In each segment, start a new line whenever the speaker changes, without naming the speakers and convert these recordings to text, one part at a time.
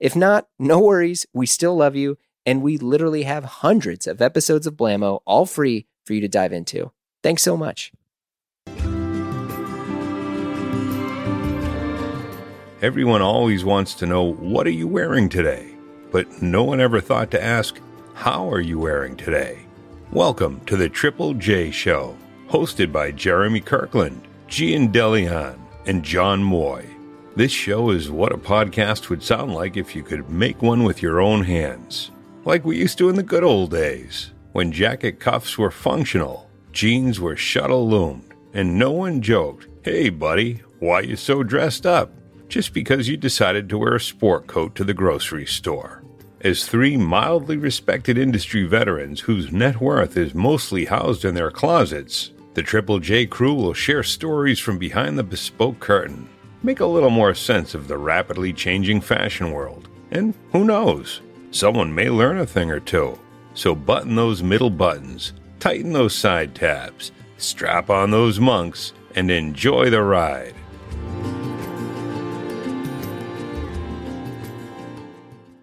If not, no worries, we still love you, and we literally have hundreds of episodes of Blamo all free for you to dive into. Thanks so much.
Everyone always wants to know what are you wearing today, but no one ever thought to ask how are you wearing today. Welcome to the Triple J Show, hosted by Jeremy Kirkland, Jian DeLeon, and Jon Moy. This show is what a podcast would sound like if you could make one with your own hands, like we used to in the good old days, when jacket cuffs were functional, jeans were shuttle loomed, and no one joked, "Hey, buddy, why are you so dressed up?" just because you decided to wear a sport coat to the grocery store. As three mildly respected industry veterans whose net worth is mostly housed in their closets, the Triple J crew will share stories from behind the bespoke curtain make a little more sense of the rapidly changing fashion world. And who knows, someone may learn a thing or two. So button those middle buttons, tighten those side tabs, strap on those monks, and enjoy the ride.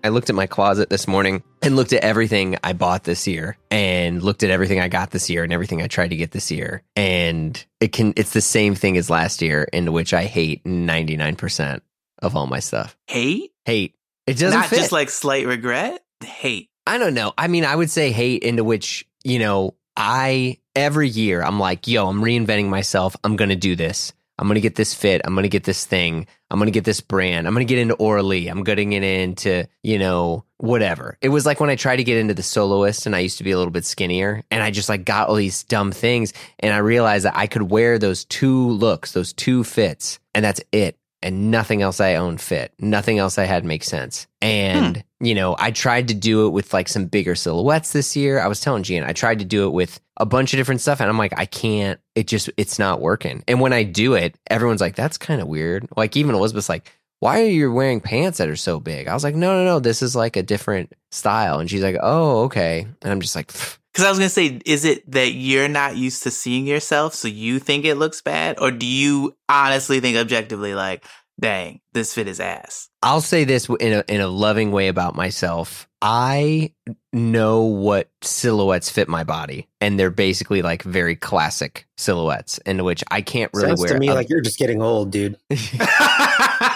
I looked at my closet this morning and looked at everything I bought this year and looked at everything I got this year and everything I tried to get this year. And it can it's the same thing as last year in which I hate 99% of all my stuff.
Hate?
Hate. It doesn't
Not
fit.
just like slight regret. Hate.
I don't know. I mean, I would say hate into which, you know, I every year I'm like, yo, I'm reinventing myself. I'm going to do this. I'm going to get this fit. I'm going to get this thing. I'm going to get this brand. I'm going to get into Auralee. I'm getting it into, you know, whatever. It was like when I tried to get into the soloist and I used to be a little bit skinnier and I just like got all these dumb things and I realized that I could wear those two looks, those two fits, and that's it. And nothing else I own fit. Nothing else I had makes sense. And, hmm. you know, I tried to do it with like some bigger silhouettes this year. I was telling Jian, I tried to do it with a bunch of different stuff. And I'm like, I can't, it just, it's not working. And when I do it, everyone's like, that's kind of weird. Like even Elizabeth's like, why are you wearing pants that are so big? I was like, no, no, no, this is like a different style. And she's like, oh, okay. And I'm just like,
Because I was gonna say, is it that you're not used to seeing yourself, so you think it looks bad, or do you honestly think objectively, like, dang, this fit is ass?
I'll say this in a in a loving way about myself. I know what silhouettes fit my body, and they're basically like very classic silhouettes, in which I can't really
Sounds
wear.
to me
a-
like you're just getting old, dude.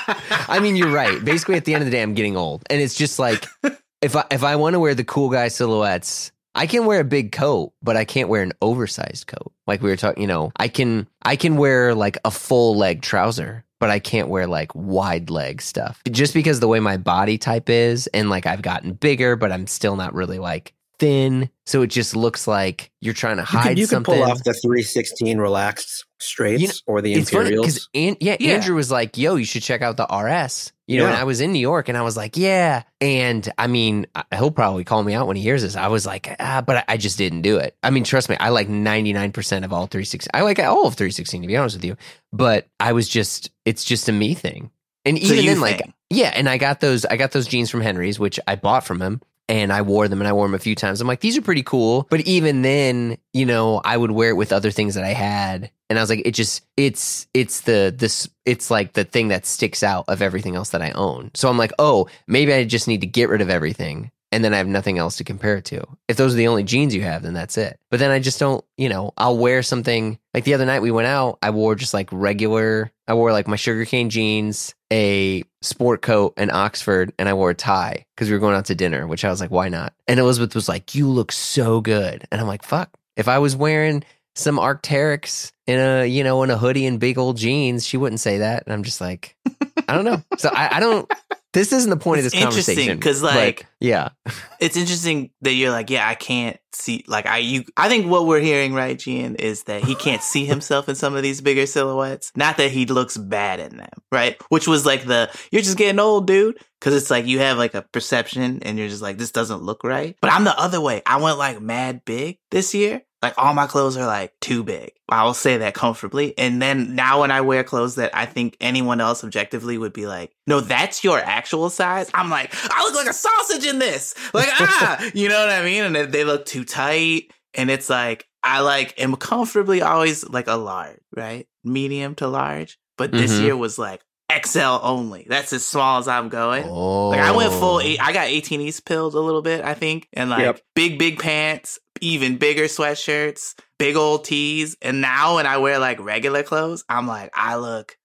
I mean, you're right. Basically, at the end of the day, I'm getting old, and it's just like if I if I want to wear the cool guy silhouettes, I can wear a big coat, but I can't wear an oversized coat. Like we were talking, you know, I can I can wear like a full leg trouser, but I can't wear like wide leg stuff. Just because the way my body type is, and like I've gotten bigger, but I'm still not really like thin, so it just looks like you're trying to
You
hide
could, you could
something.
pull off the 316 relaxed straights
You know,
or the
it's funny
Imperials.
because yeah,
Yeah.
Andrew was like, "Yo, you should check out the RS." You know,
Yeah.
and I was in New York, and I was like, "Yeah." And I mean, he'll probably call me out when he hears this. I was like, "Ah," but I, I just didn't do it. I mean, trust me, I like ninety nine percent of all three sixteen. I like all of three sixteen to be honest with you. But I was just, it's just a me thing. And even
you
then, like, yeah, and I got those, I got those jeans from Henry's, which I bought from him. And I wore them and I wore them a few times. I'm like, these are pretty cool. But even then, you know, I would wear it with other things that I had. And I was like, it just, it's, it's the, this, it's like the thing that sticks out of everything else that I own. So I'm like, oh, maybe I just need to get rid of everything. And then I have nothing else to compare it to. If those are the only jeans you have, then that's it. But then I just don't, you know, I'll wear something like the other night we went out, I wore just like regular, I wore like my sugarcane jeans, a sport coat, an Oxford, and I wore a tie because we were going out to dinner, which I was like, why not? And Elizabeth was like, you look so good. And I'm like, fuck. If I was wearing some Arc'teryx in a, you know, in a hoodie and big old jeans, she wouldn't say that. And I'm just like, I don't know. So I, I don't, this isn't the point of
It's
this
interesting,
conversation
'cause,
but
like-
yeah,
it's interesting that you're like, yeah, I can't see like I you I think what we're hearing, right, Jian, is that he can't see himself in some of these bigger silhouettes. Not that he looks bad in them, right? Which was like the you're just getting old, dude. Cause it's like you have like a perception and you're just like, this doesn't look right. But I'm the other way. I went like mad big this year. Like all my clothes are like too big. I will say that comfortably. And then now when I wear clothes that I think anyone else objectively would be like, no, that's your actual size. I'm like, I look like a sausage in this. Like, ah, you know what I mean? And they- look too tight. And it's like, I like am comfortably always like a large, right? Medium to large. But this
Mhm.
year was like XL only. That's as small as I'm going.
oh,
Like I went full eight. I got 18 East pilled a little bit, I think, and like
Yep.
big, big pants, even bigger sweatshirts, big old tees. And now when I wear like regular clothes, I'm like, I look,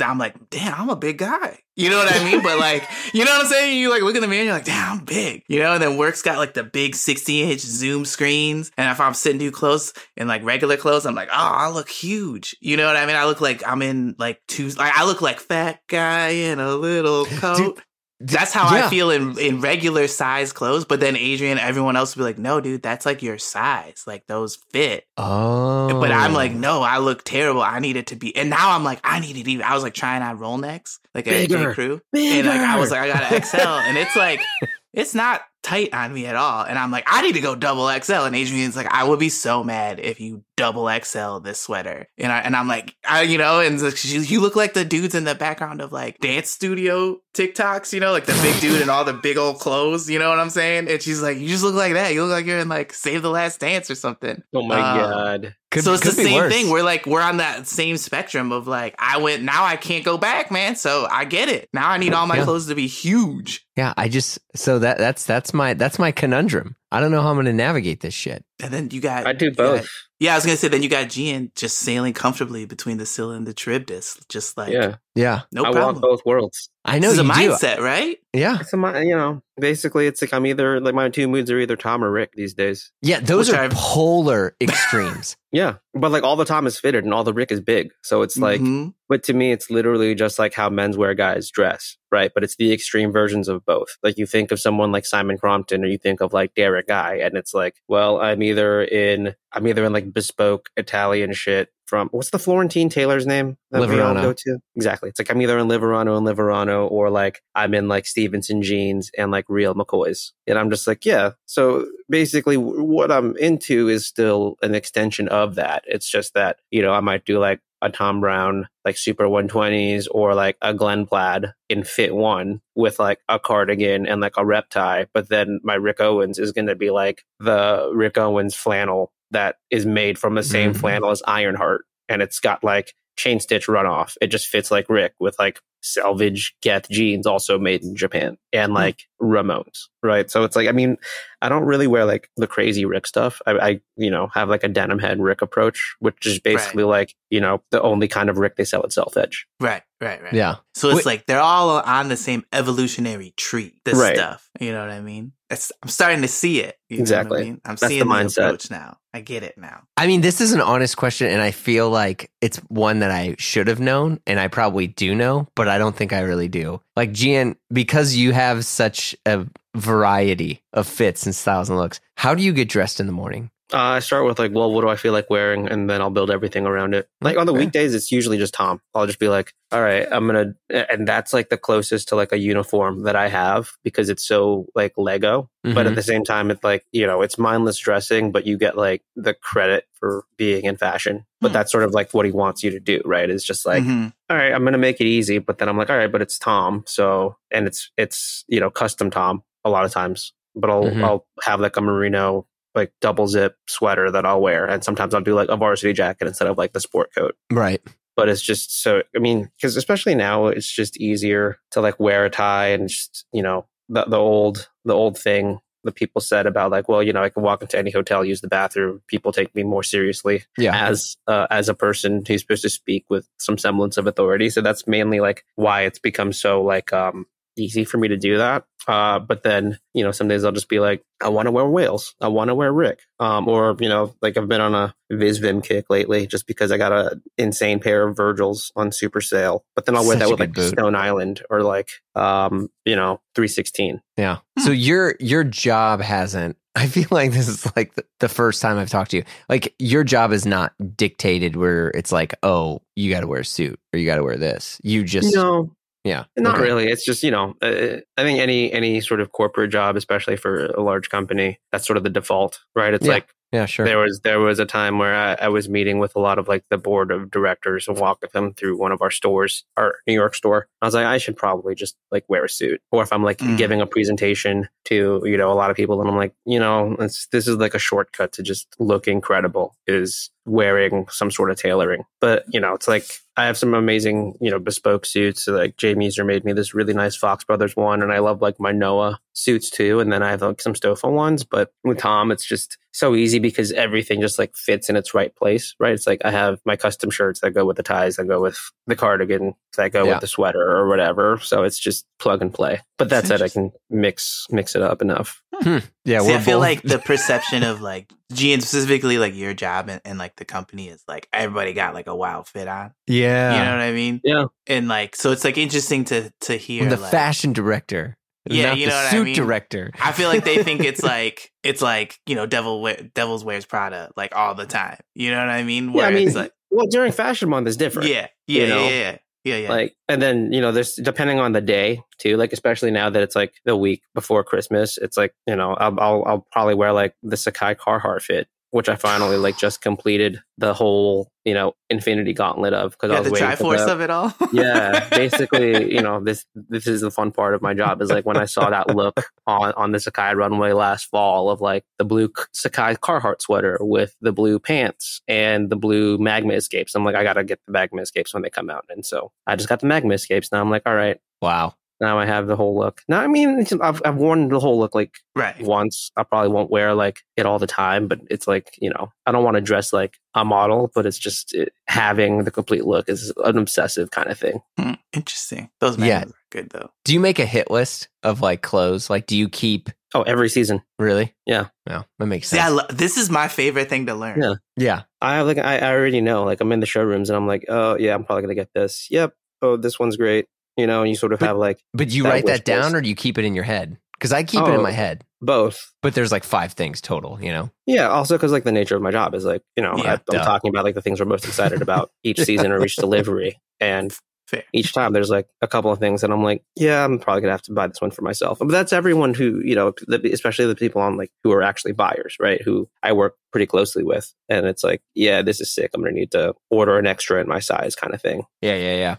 I'm like, damn, I'm a big guy. You know what I mean? but like, you know what I'm saying? You like look in the mirror, and you're like, damn, I'm big. You know? And then work's got like the big 60 inch zoom screens. And if I'm sitting too close in like regular clothes, I'm like, oh, I look huge. You know what I mean? I look like I'm in like two. Like I look like fat guy in a little coat. That's how
yeah.
I feel in in regular size clothes. But then Adrian, everyone else would be like, "No, dude, that's like your size. Like those fit."
Oh,
But I'm like, oh. "No, I look terrible. I need it to be." And now I'm like, "I need it even." I was like trying on roll necks, like a J
Bigger.
Crew, and like I was like, "I got an XL," and it's like, it's not tight on me at all. And I'm like, "I need to go double XL." And Adrian's like, "I would be so mad if you double XL this sweater." And I and I'm like, I you know, and she, you look like the dudes in the background of like dance studio TikToks, you know, like the big dude in all the big old clothes. You know what I'm saying? And she's like, "You just look like that. You look like you're in like Save the Last Dance or something."
Oh my
Um,
god.
Could-
so it's the same
worse.
thing. We're like we're on that same spectrum of like I went now I can't go back, man. So I get it. Now I need all my
Yeah.
clothes to be huge.
yeah, I just so that that's that's my that's my conundrum. I don't know how I'm going to navigate this shit.
And then you got
I do
you got-
both.
yeah, I was gonna say then you got Jian just sailing comfortably between the Scylla and the Charybdis, just like
yeah.
Yeah,
no
I
problem.
want both worlds.
I know
this is
you
a
do.
mindset, right?
Yeah,
It's a, mi- you know, basically it's like I'm either like my two moods are either Thom or Rick these days.
yeah. Those
Which
are
I've-
polar extremes.
Yeah. But like all the Thom is fitted and all the Rick is big. So it's like
Mhm.
But to me, it's literally just like how menswear guys dress, right? But it's the extreme versions of both. Like you think of someone like Simon Crompton or you think of like Derek Guy, and it's like, well, I'm either in, I'm either in like bespoke Italian shit from, what's the Florentine Taylor's name that we all go to? Exactly. It's like I'm either in Liverano and Liverano or like I'm in like Stevenson jeans and like real McCoys. And I'm just like, yeah. So basically what I'm into is still an extension of that. It's just that, you know, I might do like a Thom Browne like super 120s or like a Glen Plaid in fit one with like a cardigan and like a rep tie. But then my Rick Owens is going to be like the Rick Owens flannel that is made from the same
Mhm.
flannel as Ironheart. And it's got like chain stitch runoff. It just fits like Rick with like salvage Geth jeans also made in Japan and hmm. like Ramones. Right. So it's like, I mean, I don't really wear like the crazy Rick stuff. I, I you know, have like a denim head Rick approach, which is basically like, you know, the only kind of Rick they sell at Self Edge.
Right, right, right.
yeah,
So it's
Wait-
like they're all on the same evolutionary tree. This
Right.
stuff, you know what I mean? It's, I'm starting to see it. you know what I
Exactly.
mean? I'm
the
seeing the,
mindset.
approach now. I get it now.
I mean, this is an honest question, and I feel like it's one that I should have known, and I probably do know, but I don't think I really do. Like Jian, because you have such a variety of fits and styles and looks, how do you get dressed in the morning?
Uh, I start with like, well, what do I feel like wearing? And then I'll build everything around it. Like on the
Okay.
weekdays, it's usually just Thom. I'll just be like, all right, I'm going to, and that's like the closest to like a uniform that I have because it's so like Lego. But
Mhm.
at the same time, it's like, you know, it's mindless dressing, but you get like the credit for being in fashion. But
Hmm.
that's sort of like what he wants you to do, right? It's just like,
Mhm.
all right, I'm going to make it easy. But then I'm like, all right, but it's Thom. So, and it's, it's, you know, custom Thom a lot of times. But I'll,
Mhm.
I'll have like a merino, like double zip sweater that I'll wear. And sometimes I'll do like a varsity jacket instead of like the sport coat.
right.
But it's just so, I mean, because especially now, it's just easier to like wear a tie and just, you know, the, the old, the old thing that people said about like, well, you know, I can walk into any hotel, use the bathroom. People take me more seriously
Yeah.
as uh, as a person who's supposed to speak with some semblance of authority. So that's mainly like why it's become so like um easy for me to do that. Uh, but then, you know, some days I'll just be like, I want to wear Wales. I want to wear Rick. Um, or, you know, like I've been on a Visvim kick lately just because I got a insane pair of Virgils on super sale. But then I'll wear
Such
that with like
boot.
Stone Island or like, um, you know, 316.
Yeah.
Hmm.
So your your job hasn't. I feel like this is like the, the first time I've talked to you. Like your job is not dictated where it's like, oh, you got to wear a suit or you got to wear this. You just
no,
yeah.
Not
Okay.
really. It's just you know, uh, I think any any sort of corporate job, especially for a large company, that's sort of the default, right? It's
Yeah.
like
Yeah, sure.
there was there was a time where I, I was meeting with a lot of like the board of directors and walk with them through one of our stores, our New York store. I was like, I should probably just like wear a suit, or if I'm like
Mm.
giving a presentation to you know a lot of people, and I'm like, you know, it's, this is like a shortcut to just look incredible is wearing some sort of tailoring. But you know, it's like I have some amazing you know bespoke suits. So, like J. Mueser made me this really nice Fox Brothers one, and I love like my Noah suits too. And then I have like some Stoffa ones, but with Thom, it's just so easy because everything just like fits in its right place, right? It's like I have my custom shirts that go with the ties, that go with the cardigan, that go
Yeah.
with the sweater or whatever. So it's just plug and play. But that said, I can mix mix it up enough. Hmm. Hmm.
yeah,
See,
we're
I feel
both-
like the perception of like Jian specifically like your job and, and like the company is like everybody got like a wild fit on.
yeah.
You know what I mean?
Yeah.
And like so it's like interesting to to hear
I'm the
like,
fashion director.
Yeah, you know what I mean?
suit director.
I feel like they think it's like it's like you know devil wear, devils wears Prada like all the time. You know what I mean?
Yeah, I mean,
it's like
Well, during Fashion Month is different.
yeah, yeah,
you know?
yeah, yeah, yeah, yeah.
Like, and then, you know, there's depending on the day too, like, especially now that it's like the week before Christmas, it's like, you know, I'll, I'll, I'll probably wear like the Sacai Carhartt fit, which I finally like just completed the whole, you know, infinity gauntlet of because I was
the
waiting for the,
of it all.
yeah, basically, you know, this this is the fun part of my job is like when I saw that look on on the Sacai runway last fall of like the blue Sacai Carhartt sweater with the blue pants and the blue Magmascapes. I'm like, I gotta get the Magmascapes when they come out, and so I just got the Magmascapes. Now I'm like, all right,
Wow.
Now I have the whole look. Now I mean, it's, I've I've worn the whole look like
right.
once. I probably won't wear like it all the time, but it's like you know, I don't want to dress like a model, but it's just it, having the complete look is an obsessive kind of thing.
Hmm, interesting. Those
Yeah.
are good though.
Do you make a hit list of like clothes? Like, do you keep
Oh, every season.
really?
Yeah.
No, that makes
See, I
sense.
lo- this is my favorite thing to learn.
Yeah.
yeah.
I have like I, I already know. Like I'm in the showrooms and I'm like, oh yeah, I'm probably gonna get this. Yep. Oh, this one's great. You know, and you sort of
But-
have like
But you
That
write that down
list.
or do you keep it in your head? Because I keep it in
Oh.
my head,
both.
but there's like five things total, you know?
Yeah. Also, because like the nature of my job is like, you know,
Yeah,
I, I'm talking about like the things we're most excited about each season or each delivery, and
Fair.
each time there's like a couple of things that I'm like, yeah, I'm probably gonna have to buy this one for myself. But that's everyone who you know, the- especially the people on like who are actually buyers, right? Who I work pretty closely with, and it's like, yeah, this is sick. I'm gonna need to order an extra in my size, kind of thing.
Yeah, yeah, yeah.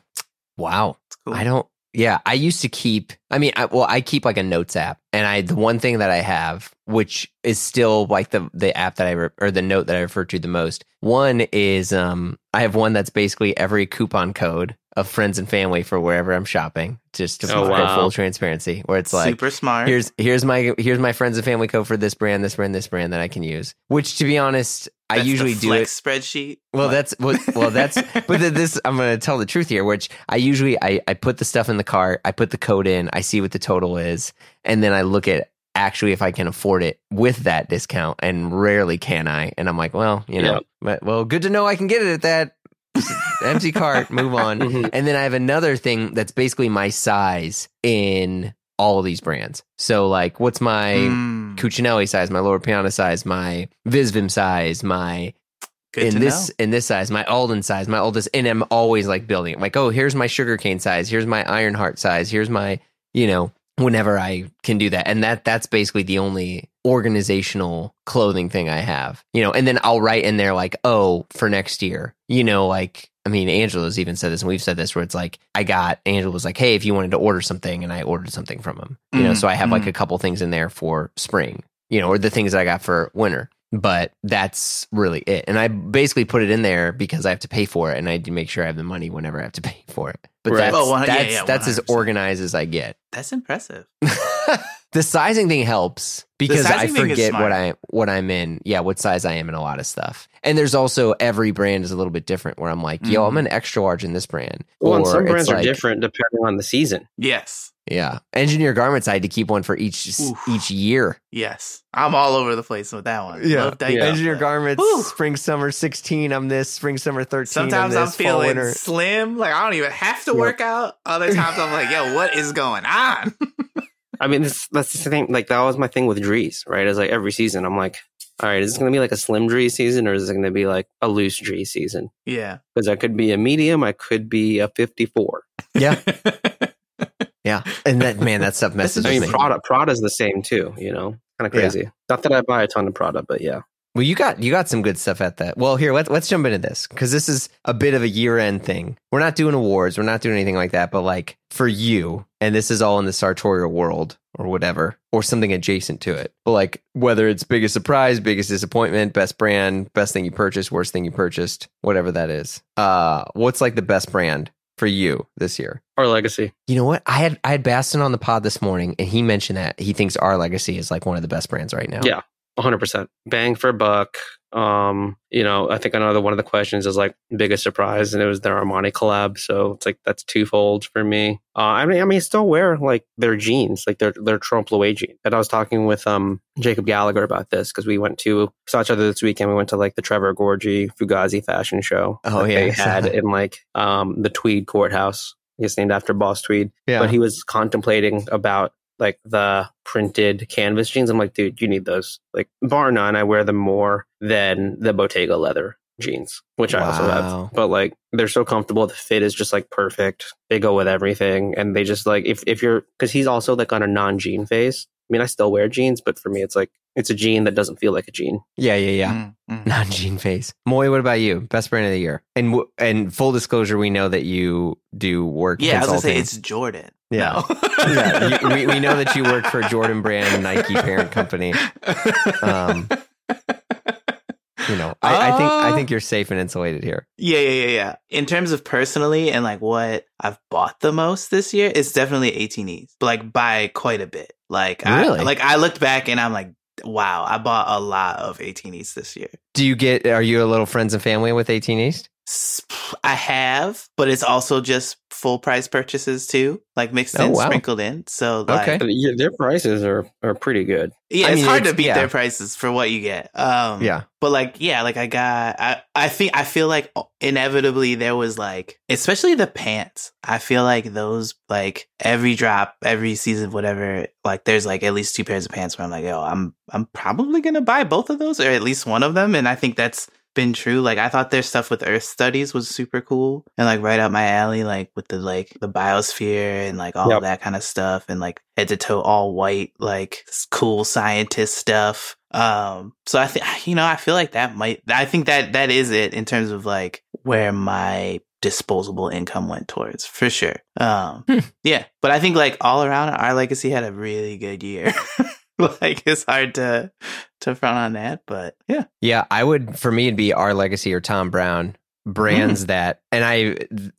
Wow.
Cool.
I don't. Yeah, I used to keep. I mean, I, well, I keep like a notes app, and I the one thing that I have, which is still like the the app that I re, or the note that I refer to the most. One is um, I have one that's basically every coupon code of friends and family for wherever I'm shopping, just to
Oh,
for
wow.
full transparency. Where it's like
super smart.
here's here's my here's my friends and family code for this brand, this brand, this brand that I can use. Which, to be honest, I
That's the
usually do it.
spreadsheet.
Well,
What?
that's well, well that's but this I'm going to tell the truth here, which I usually I I put the stuff in the cart, I put the code in, I see what the total is, and then I look at actually if I can afford it with that discount, and rarely can I. And I'm like, well, you know,
Yeah.
but well, good to know I can get it at that empty cart. Move on.
Mhm.
And then I have another thing that's basically my size in all of these brands. So like, what's my
Mm,
Cucinelli size, my Loro Piana size, my Visvim size, my
good
in this
know.
in this size, my Alden size, my oldest, and I'm always like building it. Like, oh, here's my sugarcane size, here's my Ironheart size, here's my, you know, whenever I can do that, and that that's basically the only organizational clothing thing I have, you know. And then I'll write in there like, oh, for next year, you know, like. I mean, Angela's even said this, and we've said this, where it's like, I got Angela was like, "Hey, if you wanted to order something," and I ordered something from him, you know.
Mm,
So I have like
mm.
a couple things in there for spring, you know, or the things I got for winter but that's really it. And I basically put it in there because I have to pay for it, and I need to make sure I have the money whenever I have to pay for it. But
Right.
that's
Oh, one- yeah,
that's,
yeah,
that's as organized as I get.
That's impressive.
the sizing thing helps because I
sizing thing is
forget what. I what I'm in. Yeah, what size I am in a lot of stuff. And there's also every brand is a little bit different. Where I'm like, yo, I'm
Mhm.
an extra large in this brand.
Well, and some
it's
brands are different depending on the season.
Yes.
Yeah. Engineer garments, I had to keep one for each
Oof.
each year.
Yes, I'm all over the place with that one.
Yeah.
Love
Yeah.
Engineer
Alpha.
garments,
Whew.
spring summer 16, I'm this, spring summer 13.
Sometimes
I'm,
I'm feeling
winter.
slim, like I don't even have to
Yep.
work out. Other times I'm like, yo, what is going on?
I mean, this, that's the thing. Like that was my thing with Dries, right? Is like every season, I'm like, all right, is this going to be like a slim Dree season or is it going to be like a loose Dree season?
yeah,
Because I could be a medium, I could be a 54.
Yeah. Yeah. And that, man, that stuff messes
I
with
mean,
me.
Prada, Prada's the same too. You know, kind of
Yeah.
crazy. Not that I buy a ton of Prada, but yeah.
Well, you got you got some good stuff at that. Well, here let's let's jump into this because this is a bit of a year end thing. We're not doing awards, we're not doing anything like that. But like for you, and this is all in the sartorial world or whatever, or something adjacent to it. But like whether it's biggest surprise, biggest disappointment, best brand, best thing you purchased, worst thing you purchased, whatever that is. Uh, what's like the best brand for you this year?
Our legacy.
You know what? I had I had Baston on the pod this morning, and he mentioned that he thinks our legacy is like one of the best brands right now.
Yeah. 100%. Bang for buck. Um, you know, I think another one of the questions is like biggest surprise, and it was their Armani collab. So it's like that's twofold for me. Uh, I mean, I mean, still wear like their jeans, like their their Trump Louis jeans. And I was talking with um Jacob Gallagher about this because we went to saw each other this weekend. We went to like the Trevor Gorgie Fugazi fashion show.
Oh, yeah,
they had in like um the Tweed courthouse. It's named after Boss Tweed
yeah.
but he was contemplating about like the printed canvas jeans. I'm like, dude, you need those. Like, bar none, I wear them more than the Bottega leather jeans, which I also have. But like, they're so comfortable. The fit is just like perfect. They go with everything, and they just like if if you're because he's also like on a non jean phase. I mean, I still wear jeans, but for me, it's like it's a jean that doesn't feel like a jean.
yeah, yeah, yeah.
Mm, mm.
Non jean phase. Moy, what about you? Best brand of the year. And w- and full disclosure, we know that you do work.
yeah. I was gonna say it's Jordan.
Yeah.
No.
yeah, you, we, we know that you work for Jordan Brand Nike parent company. Um, You know, I, I think I
Uh,
think you're safe and insulated here.
Yeah, yeah, yeah, yeah. In terms of personally and like what I've bought the most this year, it's definitely 18Es, but like by quite a bit. Like,
Really?
I, like I looked back and I'm like, wow, I bought a lot of 18Es this year.
Do you get? Are you a little friends and family with 18 East?
S- I have, but it's also just full price purchases too, like mixed
Oh,
in,
wow.
sprinkled in. So like,
Okay.
Yeah, their prices are are pretty good.
yeah,
I
it's
mean,
hard
it's-
to beat
yeah.
their prices for what you get. Um,
Yeah.
but like yeah like i got i i think i feel like inevitably there was like especially the pants i feel like those like every drop every season whatever like there's like at least two pairs of pants where i'm like yo i'm i'm probably gonna buy both of those or at least one of them and i think that's been true like i thought their stuff with earth studies was super cool and like right up my alley like with the like the biosphere and like all
Yep.
that kind of stuff and like head to toe all white like cool scientist stuff um so i think you know i feel like that might i think that that is it in terms of like where my disposable income went towards for sure um
Hmm.
yeah but i think like all around our legacy had a really good year like it's hard to to front on that but yeah
Yeah, I would. For me, it'd be our legacy or Thom Browne brands
Mm.
that. And I,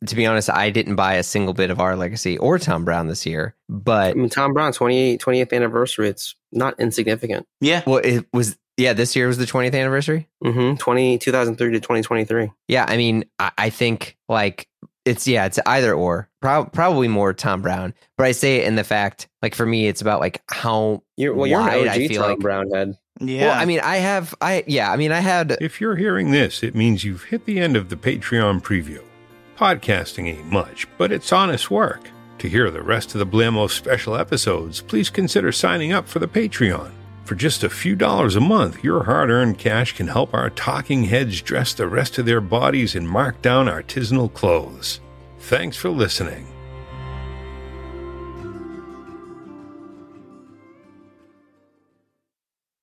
to be honest, I didn't buy a single bit of our legacy or Thom Browne this year. But
I mean, Thom Browne 20, 20th anniversary. It's not insignificant.
yeah
well, it was. Yeah, this year was the 20th anniversary.
Mm-hmm. 20, 2003 to 2023.
Yeah, I mean, I, I think like it's yeah, it's either or. Prob- probably more Thom Browne, but I say it in the fact like for me, it's about like how.
You're, well, you're
Wide,
an
I
OG
feel
Tom
like-
Brown head.
yeah
Well, I mean, I have. I yeah, I mean, I had.
If you're hearing this, it means you've hit the end of the Patreon preview. Podcasting ain't much, but it's honest work. To hear the rest of the Blamo special episodes, please consider signing up for the Patreon. For just a few dollars a month, your hard earned cash can help our talking heads dress the rest of their bodies in markdown artisanal clothes. Thanks for listening.